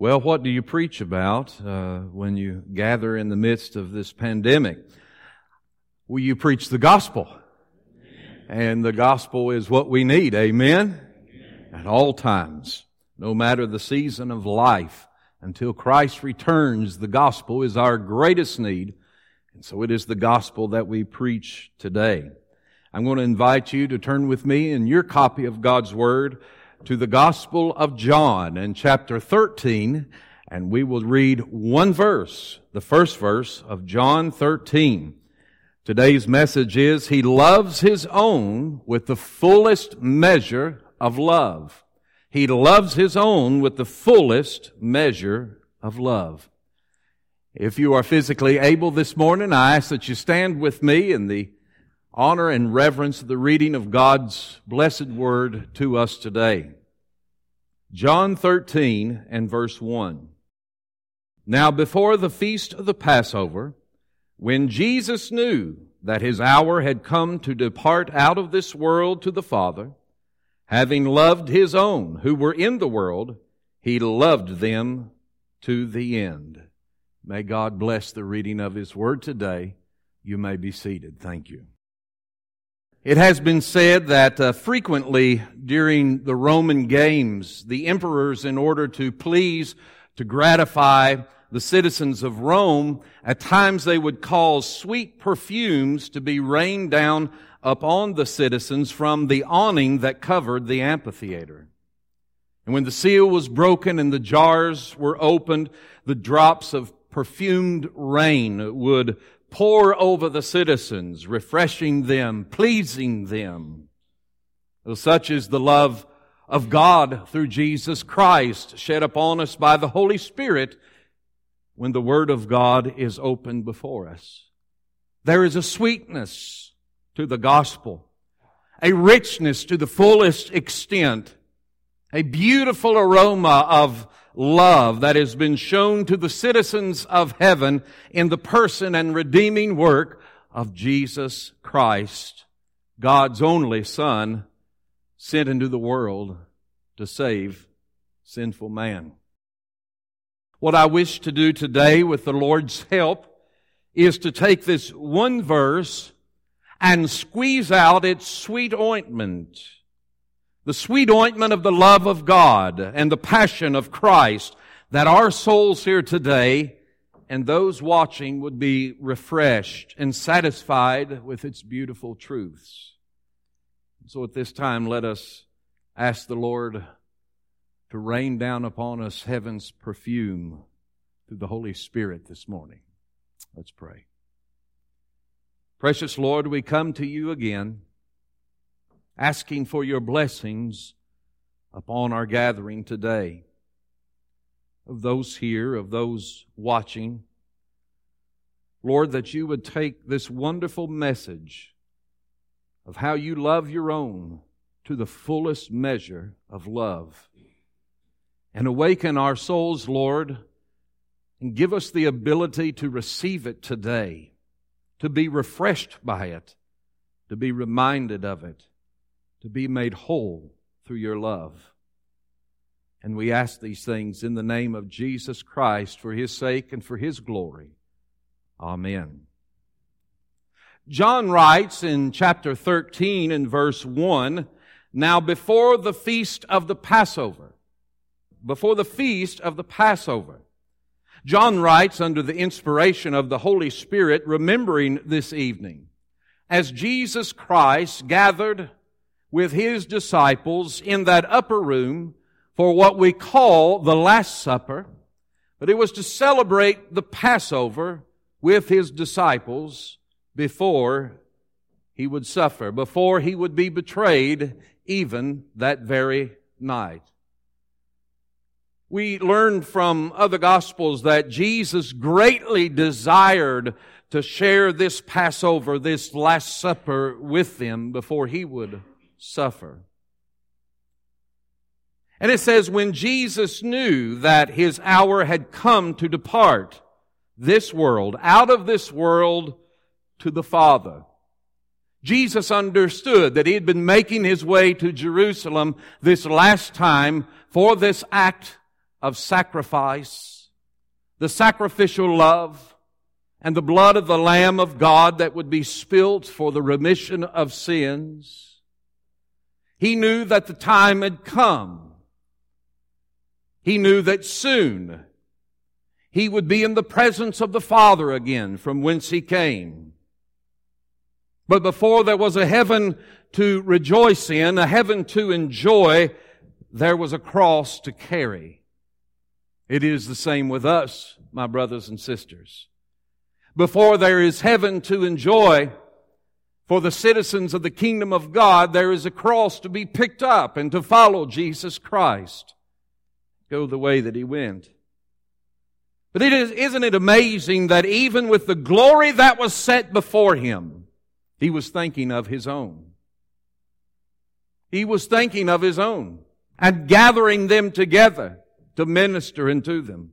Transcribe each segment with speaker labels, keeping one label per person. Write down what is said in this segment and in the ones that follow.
Speaker 1: Well, what do you preach about uh, when you gather in the midst of this pandemic? Well, you preach the gospel. And the gospel is what we need. Amen? At all times, no matter the season of life, until Christ returns, the gospel is our greatest need. And so it is the gospel that we preach today. I'm going to invite you to turn with me in your copy of God's Word to the Gospel of John in chapter 13, and we will read one verse, the first verse of John 13. Today's message is, He loves His own with the fullest measure of love. He loves His own with the fullest measure of love. If you are physically able this morning, I ask that you stand with me in the honor and reverence the reading of God's blessed word to us today. John 13 and verse 1. Now before the feast of the Passover, when Jesus knew that his hour had come to depart out of this world to the Father, having loved his own who were in the world, he loved them to the end. May God bless the reading of his word today. You may be seated. Thank you. It has been said that uh, frequently during the Roman games, the emperors, in order to please, to gratify the citizens of Rome, at times they would cause sweet perfumes to be rained down upon the citizens from the awning that covered the amphitheater. And when the seal was broken and the jars were opened, the drops of perfumed rain would pour over the citizens, refreshing them, pleasing them. Such is the love of God through Jesus Christ shed upon us by the Holy Spirit when the Word of God is opened before us. There is a sweetness to the gospel, a richness to the fullest extent, a beautiful aroma of love that has been shown to the citizens of heaven in the person and redeeming work of Jesus Christ, God's only Son, sent into the world to save sinful man. What I wish to do today with the Lord's help is to take this one verse and squeeze out its sweet ointment the sweet ointment of the love of God and the passion of Christ that our souls here today and those watching would be refreshed and satisfied with its beautiful truths. So at this time, let us ask the Lord to rain down upon us heaven's perfume through the Holy Spirit this morning. Let's pray. Precious Lord, we come to you again asking for your blessings upon our gathering today. Of those here, of those watching, Lord, that you would take this wonderful message of how you love your own to the fullest measure of love and awaken our souls, Lord, and give us the ability to receive it today, to be refreshed by it, to be reminded of it, to be made whole through your love. And we ask these things in the name of Jesus Christ for his sake and for his glory. Amen. John writes in chapter 13 and verse 1, Now before the feast of the Passover, before the feast of the Passover, John writes under the inspiration of the Holy Spirit, remembering this evening, as Jesus Christ gathered with his disciples in that upper room for what we call the Last Supper, but it was to celebrate the Passover with his disciples before he would suffer, before he would be betrayed even that very night. We learn from other gospels that Jesus greatly desired to share this Passover, this Last Supper with them before he would suffer. And it says, when Jesus knew that his hour had come to depart this world, out of this world to the Father, Jesus understood that he had been making his way to Jerusalem this last time for this act of sacrifice, the sacrificial love, and the blood of the Lamb of God that would be spilt for the remission of sins. He knew that the time had come. He knew that soon he would be in the presence of the Father again from whence he came. But before there was a heaven to rejoice in, a heaven to enjoy, there was a cross to carry. It is the same with us, my brothers and sisters. Before there is heaven to enjoy, for the citizens of the kingdom of God, there is a cross to be picked up and to follow Jesus Christ. Go the way that he went. But it is, isn't it amazing that even with the glory that was set before him, he was thinking of his own. He was thinking of his own and gathering them together to minister unto them.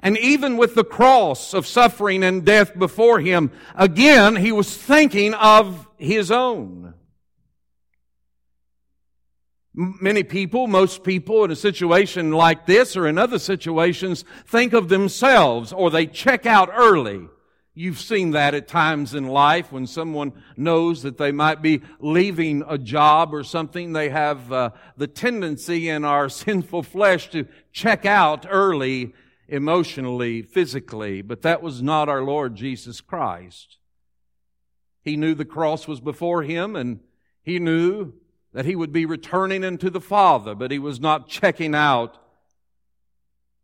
Speaker 1: And even with the cross of suffering and death before him, again, he was thinking of his own. Many people, most people in a situation like this or in other situations think of themselves or they check out early. You've seen that at times in life when someone knows that they might be leaving a job or something. They have uh, the tendency in our sinful flesh to check out early emotionally, physically, but that was not our Lord Jesus Christ. He knew the cross was before him and he knew that he would be returning into the Father, but he was not checking out.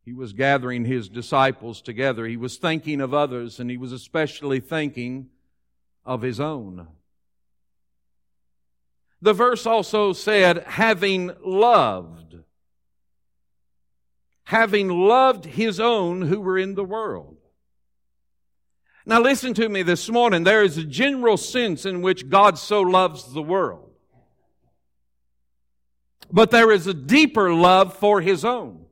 Speaker 1: He was gathering his disciples together. He was thinking of others and he was especially thinking of his own. The verse also said, having loved having loved his own who were in the world. Now listen to me this morning. There is a general sense in which God so loves the world. But there is a deeper love for his own.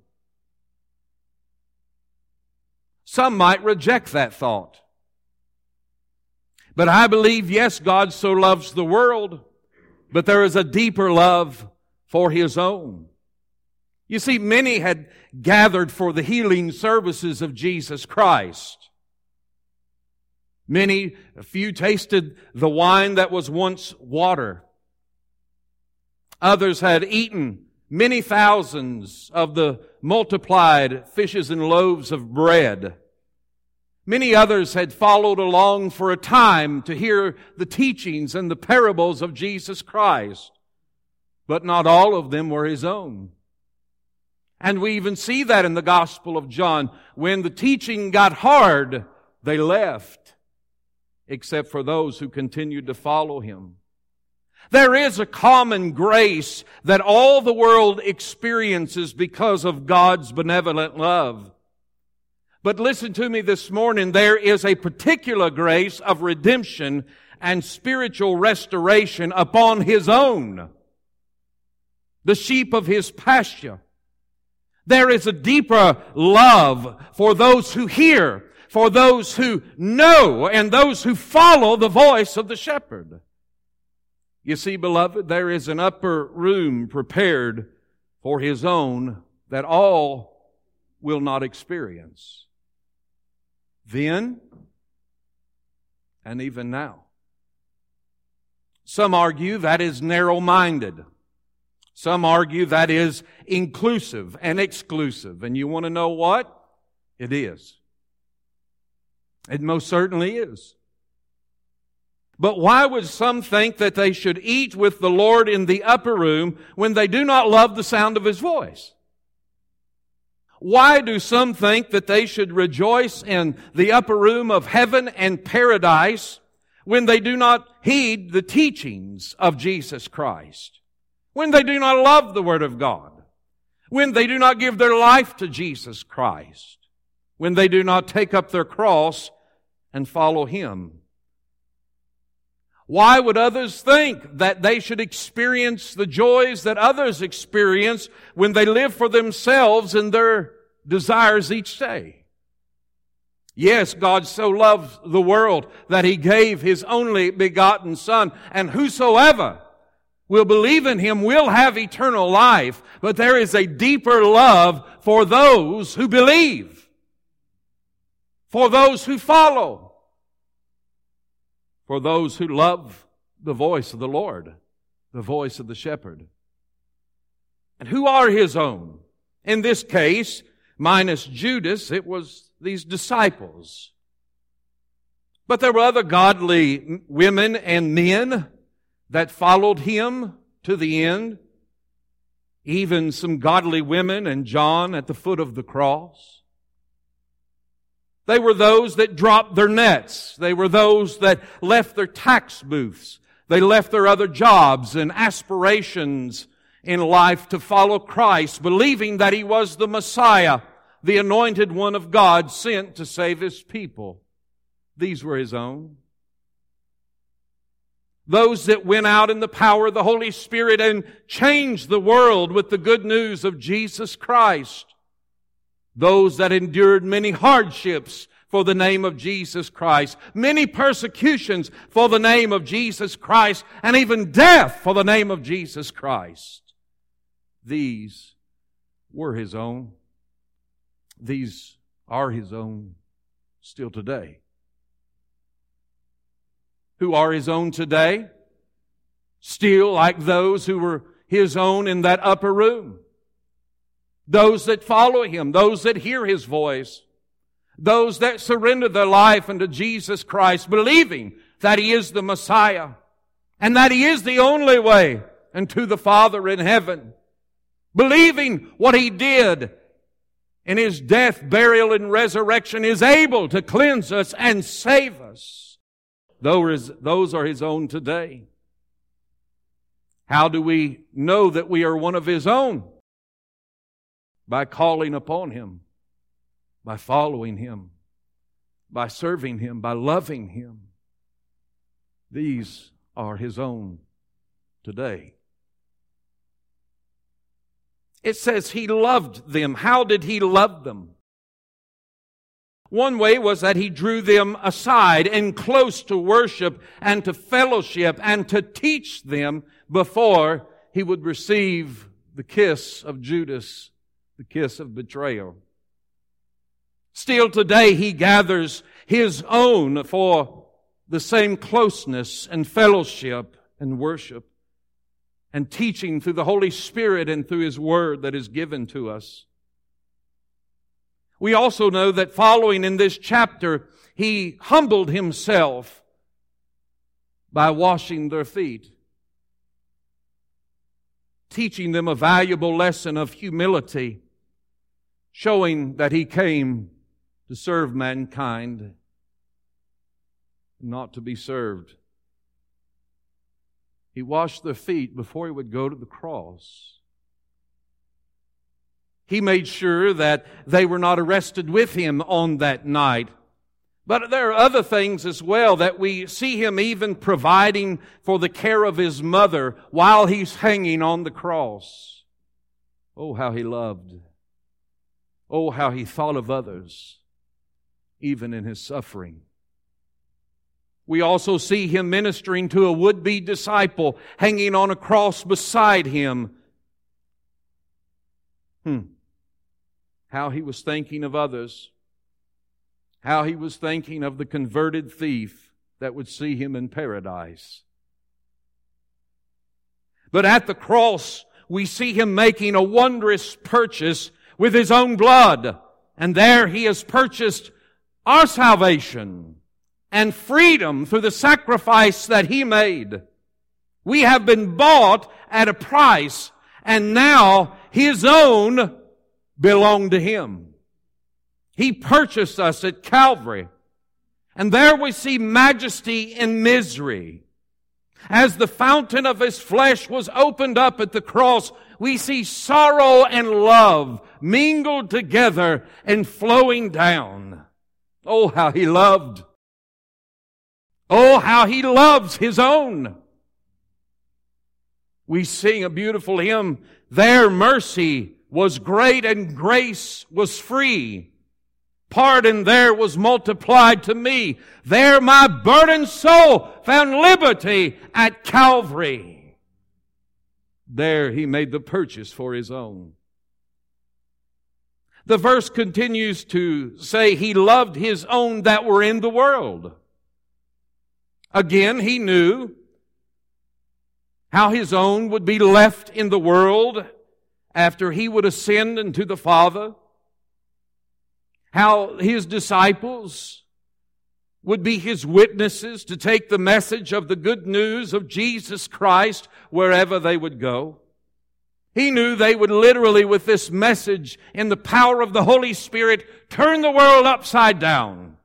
Speaker 1: Some might reject that thought. But I believe, yes, God so loves the world, but there is a deeper love for his own. You see, many had gathered for the healing services of Jesus Christ. Many, a few tasted the wine that was once water. Others had eaten many thousands of the multiplied fishes and loaves of bread. Many others had followed along for a time to hear the teachings and the parables of Jesus Christ, but not all of them were his own. And we even see that in the Gospel of John. When the teaching got hard, they left, except for those who continued to follow him. There is a common grace that all the world experiences because of God's benevolent love. But listen to me this morning, there is a particular grace of redemption and spiritual restoration upon His own. The sheep of His pasture. There is a deeper love for those who hear, for those who know, and those who follow the voice of the shepherd. You see, beloved, there is an upper room prepared for his own that all will not experience. Then, and even now. Some argue that is narrow minded. Some argue that is inclusive and exclusive. And you want to know what? It is. It most certainly is. But why would some think that they should eat with the Lord in the upper room when they do not love the sound of His voice? Why do some think that they should rejoice in the upper room of heaven and paradise when they do not heed the teachings of Jesus Christ? When they do not love the Word of God, when they do not give their life to Jesus Christ, when they do not take up their cross and follow Him. Why would others think that they should experience the joys that others experience when they live for themselves and their desires each day? Yes, God so loved the world that He gave His only begotten Son, and whosoever will believe in him will have eternal life, but there is a deeper love for those who believe, for those who follow, for those who love the voice of the Lord, the voice of the shepherd. And who are his own? In this case, minus Judas, it was these disciples. But there were other godly women and men that followed him to the end. Even some godly women and John at the foot of the cross. They were those that dropped their nets. They were those that left their tax booths. They left their other jobs and aspirations in life to follow Christ, believing that He was the Messiah, the anointed one of God sent to save His people. These were His own. Those that went out in the power of the Holy Spirit and changed the world with the good news of Jesus Christ. Those that endured many hardships for the name of Jesus Christ, many persecutions for the name of Jesus Christ, and even death for the name of Jesus Christ. These were his own. These are his own still today. Who are his own today? Still like those who were his own in that upper room. Those that follow him, those that hear his voice, those that surrender their life unto Jesus Christ, believing that he is the Messiah and that he is the only way unto the Father in heaven believing what he did in his death, burial, and resurrection is able to cleanse us and save us. Those are his own today. How do we know that we are one of his own? By calling upon him, by following him, by serving him, by loving him. These are his own today. It says he loved them. How did he love them? One way was that he drew them aside and close to worship and to fellowship and to teach them before he would receive the kiss of Judas, the kiss of betrayal. Still today he gathers his own for the same closeness and fellowship and worship and teaching through the Holy Spirit and through His Word that is given to us. We also know that following in this chapter, He humbled Himself by washing their feet, teaching them a valuable lesson of humility, showing that He came to serve mankind, not to be served. He washed their feet before he would go to the cross. He made sure that they were not arrested with him on that night. But there are other things as well that we see him even providing for the care of his mother while he's hanging on the cross. Oh, how he loved. Oh, how he thought of others, even in his suffering. We also see him ministering to a would-be disciple hanging on a cross beside him. Hmm. How he was thinking of others. How he was thinking of the converted thief that would see him in paradise. But at the cross, we see him making a wondrous purchase with his own blood. And there he has purchased our salvation and freedom through the sacrifice that He made. We have been bought at a price and now His own belong to Him. He purchased us at Calvary. And there we see majesty in misery. As the fountain of His flesh was opened up at the cross, we see sorrow and love mingled together and flowing down. Oh, how He loved. Oh, how he loves his own. We sing a beautiful hymn, There mercy was great and grace was free. Pardon there was multiplied to me. There my burdened soul found liberty at Calvary. There he made the purchase for his own. The verse continues to say he loved his own that were in the world. Again, he knew how his own would be left in the world after he would ascend into the Father, how his disciples would be his witnesses to take the message of the good news of Jesus Christ wherever they would go. He knew they would literally, with this message in the power of the Holy Spirit, turn the world upside down.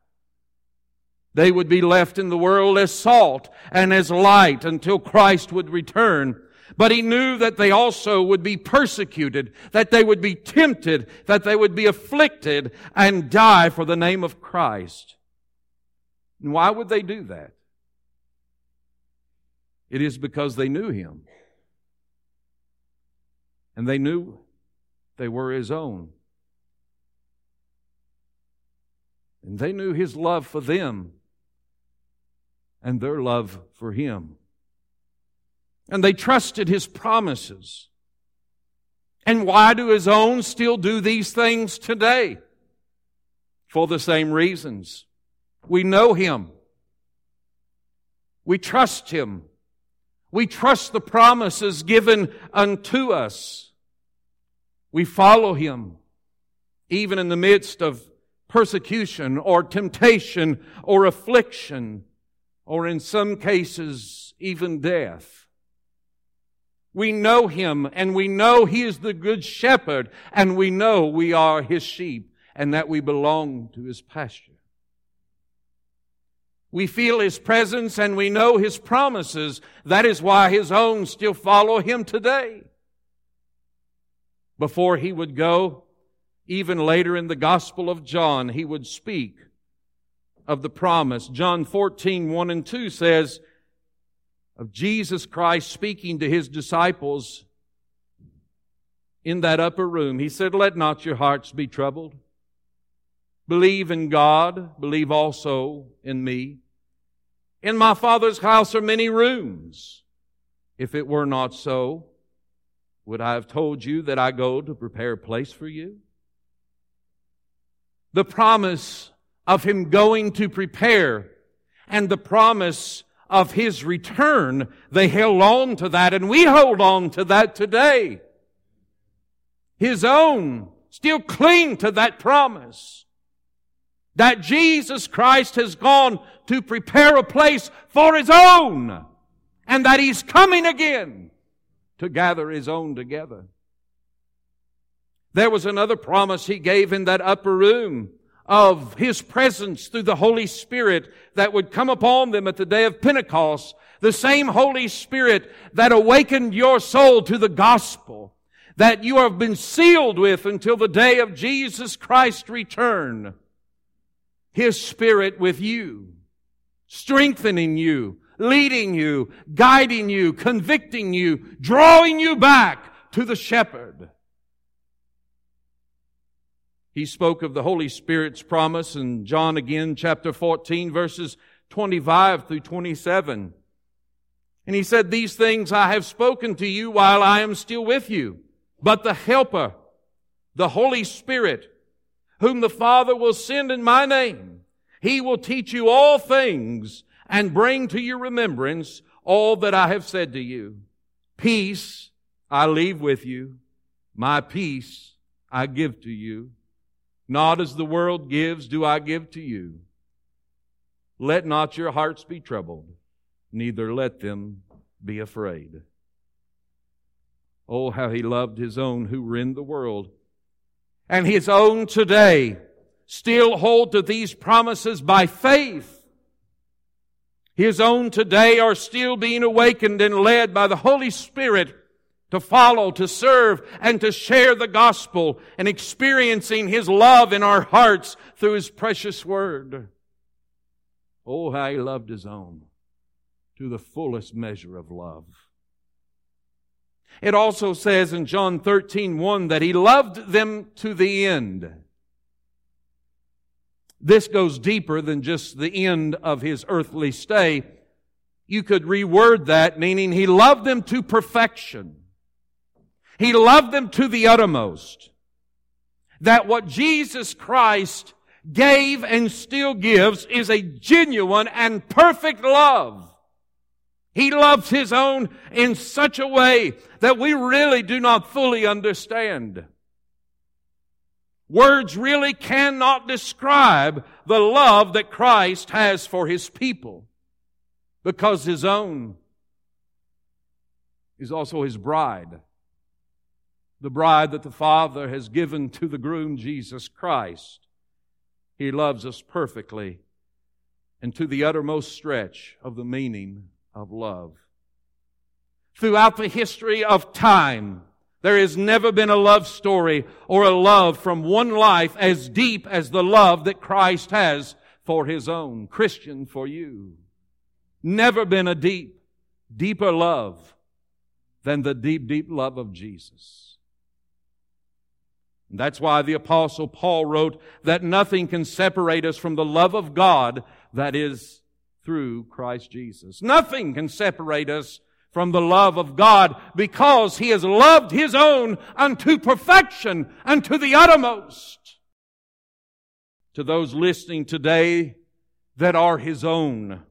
Speaker 1: They would be left in the world as salt and as light until Christ would return. But he knew that they also would be persecuted, that they would be tempted, that they would be afflicted and die for the name of Christ. And why would they do that? It is because they knew him. And they knew they were his own. And they knew his love for them and their love for him. And they trusted his promises. And why do his own still do these things today? For the same reasons. We know him. We trust him. We trust the promises given unto us. We follow him even in the midst of persecution or temptation or affliction or in some cases even death. We know him and we know he is the good shepherd and we know we are his sheep and that we belong to his pasture. We feel His presence and we know His promises. That is why His own still follow Him today. Before He would go, even later in the Gospel of John, He would speak of the promise. John 14, 1 and 2 says of Jesus Christ speaking to His disciples in that upper room. He said, Let not your hearts be troubled. Believe in God, believe also in me. In my Father's house are many rooms. If it were not so, would I have told you that I go to prepare a place for you? The promise of Him going to prepare and the promise of His return, they held on to that and we hold on to that today. His own still cling to that promise that Jesus Christ has gone to prepare a place for His own and that He's coming again to gather His own together. There was another promise He gave in that upper room of His presence through the Holy Spirit that would come upon them at the day of Pentecost. The same Holy Spirit that awakened your soul to the gospel that you have been sealed with until the day of Jesus Christ's return. His Spirit with you, strengthening you, leading you, guiding you, convicting you, drawing you back to the shepherd. He spoke of the Holy Spirit's promise in John again, chapter 14, verses 25 through 27. And he said, These things I have spoken to you while I am still with you. But the Helper, the Holy Spirit, whom the Father will send in my name. He will teach you all things and bring to your remembrance all that I have said to you. Peace I leave with you. My peace I give to you. Not as the world gives do I give to you. Let not your hearts be troubled, neither let them be afraid. Oh, how he loved his own who were in the world and his own today still hold to these promises by faith. His own today are still being awakened and led by the Holy Spirit to follow, to serve, and to share the gospel and experiencing His love in our hearts through His precious word. Oh, how He loved His own to the fullest measure of love. It also says in John 13, 1 that he loved them to the end. This goes deeper than just the end of his earthly stay. You could reword that meaning he loved them to perfection. He loved them to the uttermost. That what Jesus Christ gave and still gives is a genuine and perfect love. He loves His own in such a way that we really do not fully understand. Words really cannot describe the love that Christ has for His people because His own is also His bride. The bride that the Father has given to the groom, Jesus Christ. He loves us perfectly and to the uttermost stretch of the meaning of love. Throughout the history of time, there has never been a love story or a love from one life as deep as the love that Christ has for His own. Christian, for you. Never been a deep, deeper love than the deep, deep love of Jesus. That's why the apostle Paul wrote that nothing can separate us from the love of God that is through Christ Jesus. Nothing can separate us from the love of God because He has loved His own unto perfection, unto the uttermost. To those listening today that are His own.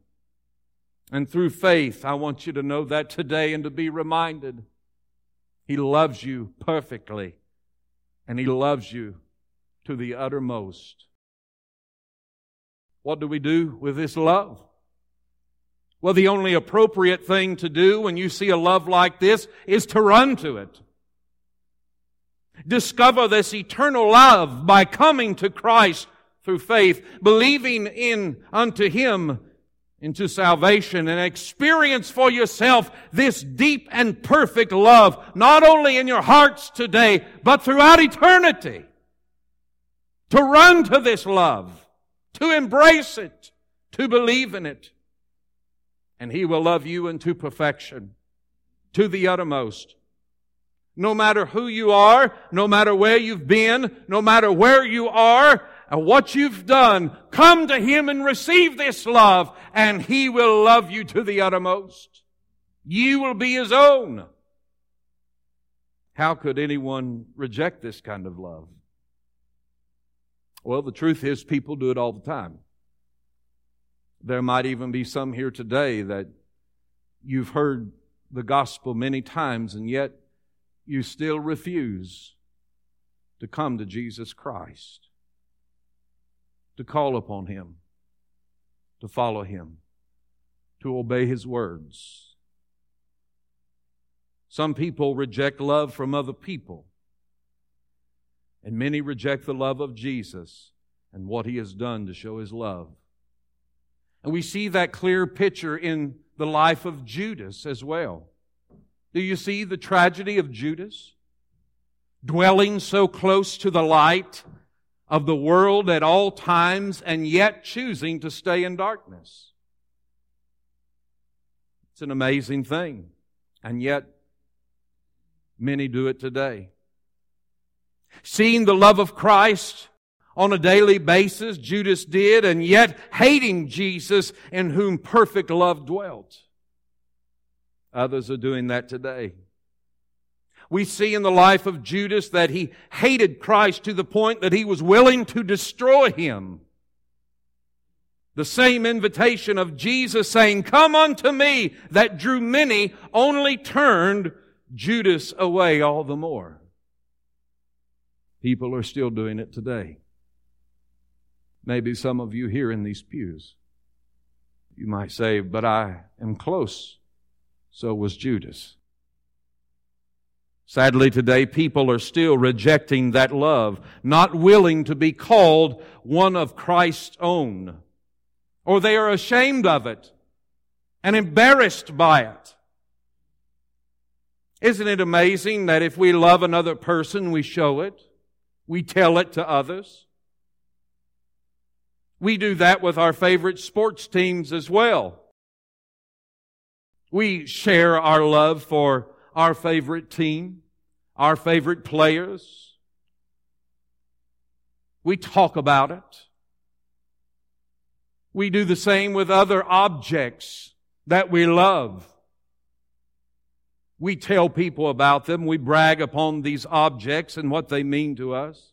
Speaker 1: And through faith, I want you to know that today and to be reminded He loves you perfectly and He loves you to the uttermost. What do we do with this love? Well, the only appropriate thing to do when you see a love like this is to run to it. Discover this eternal love by coming to Christ through faith, believing in unto Him into salvation and experience for yourself this deep and perfect love, not only in your hearts today, but throughout eternity. To run to this love, to embrace it, to believe in it and He will love you into perfection, to the uttermost. No matter who you are, no matter where you've been, no matter where you are, and what you've done, come to Him and receive this love, and He will love you to the uttermost. You will be His own. How could anyone reject this kind of love? Well, the truth is people do it all the time. There might even be some here today that you've heard the gospel many times and yet you still refuse to come to Jesus Christ, to call upon Him, to follow Him, to obey His words. Some people reject love from other people, and many reject the love of Jesus and what He has done to show His love. And we see that clear picture in the life of Judas as well. Do you see the tragedy of Judas? Dwelling so close to the light of the world at all times and yet choosing to stay in darkness. It's an amazing thing. And yet, many do it today. Seeing the love of Christ on a daily basis, Judas did, and yet hating Jesus in whom perfect love dwelt. Others are doing that today. We see in the life of Judas that he hated Christ to the point that he was willing to destroy him. The same invitation of Jesus saying, Come unto me, that drew many, only turned Judas away all the more. People are still doing it today. Maybe some of you here in these pews. You might say, but I am close. So was Judas. Sadly, today people are still rejecting that love, not willing to be called one of Christ's own. Or they are ashamed of it and embarrassed by it. Isn't it amazing that if we love another person, we show it? We tell it to others? We do that with our favorite sports teams as well. We share our love for our favorite team, our favorite players. We talk about it. We do the same with other objects that we love. We tell people about them. We brag upon these objects and what they mean to us.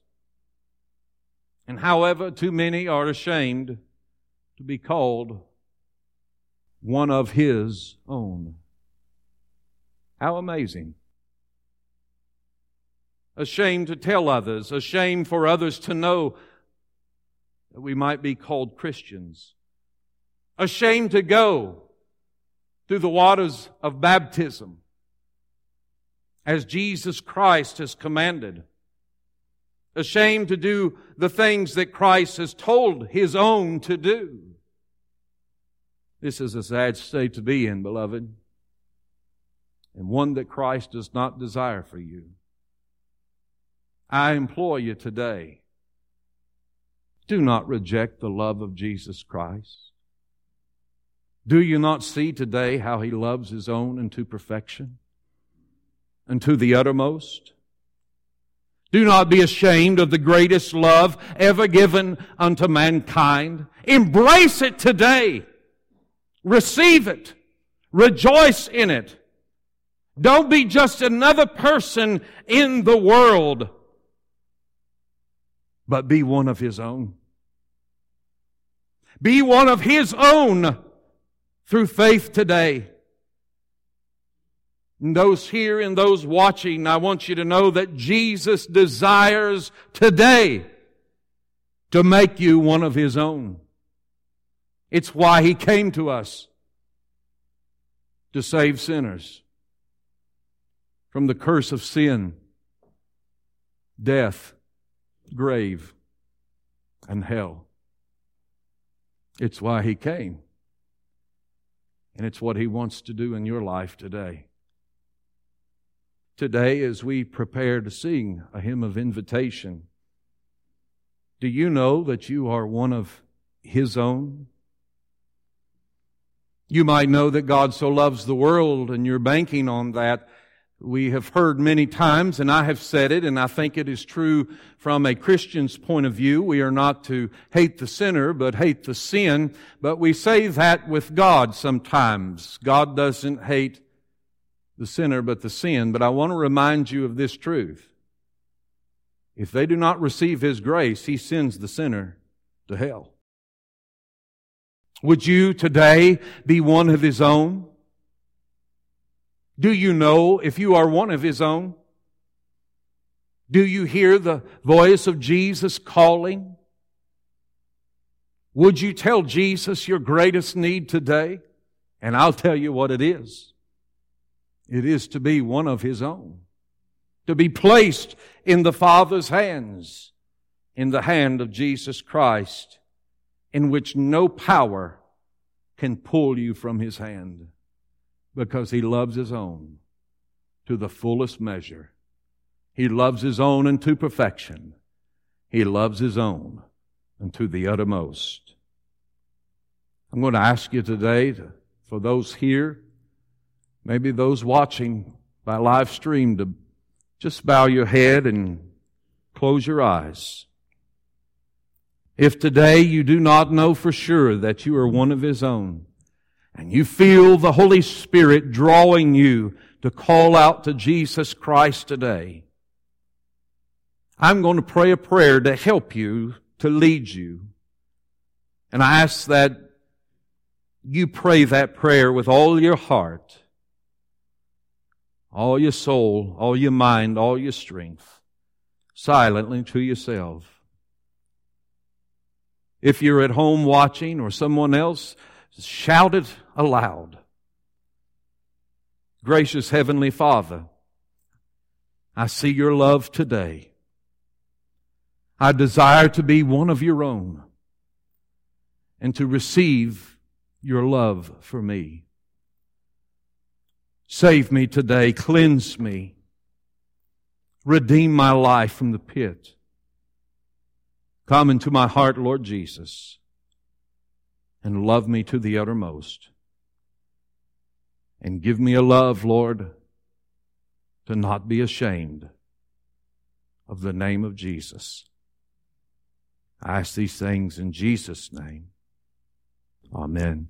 Speaker 1: And however, too many are ashamed to be called one of His own. How amazing. Ashamed to tell others, ashamed for others to know that we might be called Christians. Ashamed to go through the waters of baptism as Jesus Christ has commanded. Ashamed to do the things that Christ has told His own to do. This is a sad state to be in, beloved, and one that Christ does not desire for you. I implore you today, do not reject the love of Jesus Christ. Do you not see today how he loves his own unto perfection unto the uttermost? Do not be ashamed of the greatest love ever given unto mankind. Embrace it today. Receive it. Rejoice in it. Don't be just another person in the world, but be one of His own. Be one of His own through faith today. And those here and those watching, I want you to know that Jesus desires today to make you one of His own. It's why He came to us to save sinners from the curse of sin, death, grave, and hell. It's why He came. And it's what He wants to do in your life today. Today, as we prepare to sing a hymn of invitation, do you know that you are one of His own? You might know that God so loves the world and you're banking on that we have heard many times, and I have said it, and I think it is true from a Christian's point of view. We are not to hate the sinner, but hate the sin. But we say that with God sometimes. God doesn't hate the sinner, but the sin. But I want to remind you of this truth. If they do not receive His grace, He sends the sinner to hell. Would you today be one of His own? Do you know if you are one of His own? Do you hear the voice of Jesus calling? Would you tell Jesus your greatest need today? And I'll tell you what it is. It is to be one of His own. To be placed in the Father's hands, in the hand of Jesus Christ, in which no power can pull you from His hand because he loves his own to the fullest measure. He loves his own unto perfection. He loves his own unto the uttermost. I'm going to ask you today, to, for those here, maybe those watching by live stream, to just bow your head and close your eyes. If today you do not know for sure that you are one of His own, and you feel the Holy Spirit drawing you to call out to Jesus Christ today, I'm going to pray a prayer to help you, to lead you. And I ask that you pray that prayer with all your heart, all your soul, all your mind, all your strength, silently to yourself. If you're at home watching or someone else, shout it aloud. Gracious Heavenly Father, I see your love today. I desire to be one of your own and to receive your love for me. Save me today, cleanse me, redeem my life from the pit. Come into my heart, Lord Jesus and love me to the uttermost. And give me a love, Lord, to not be ashamed of the name of Jesus. I ask these things in Jesus' name. Amen.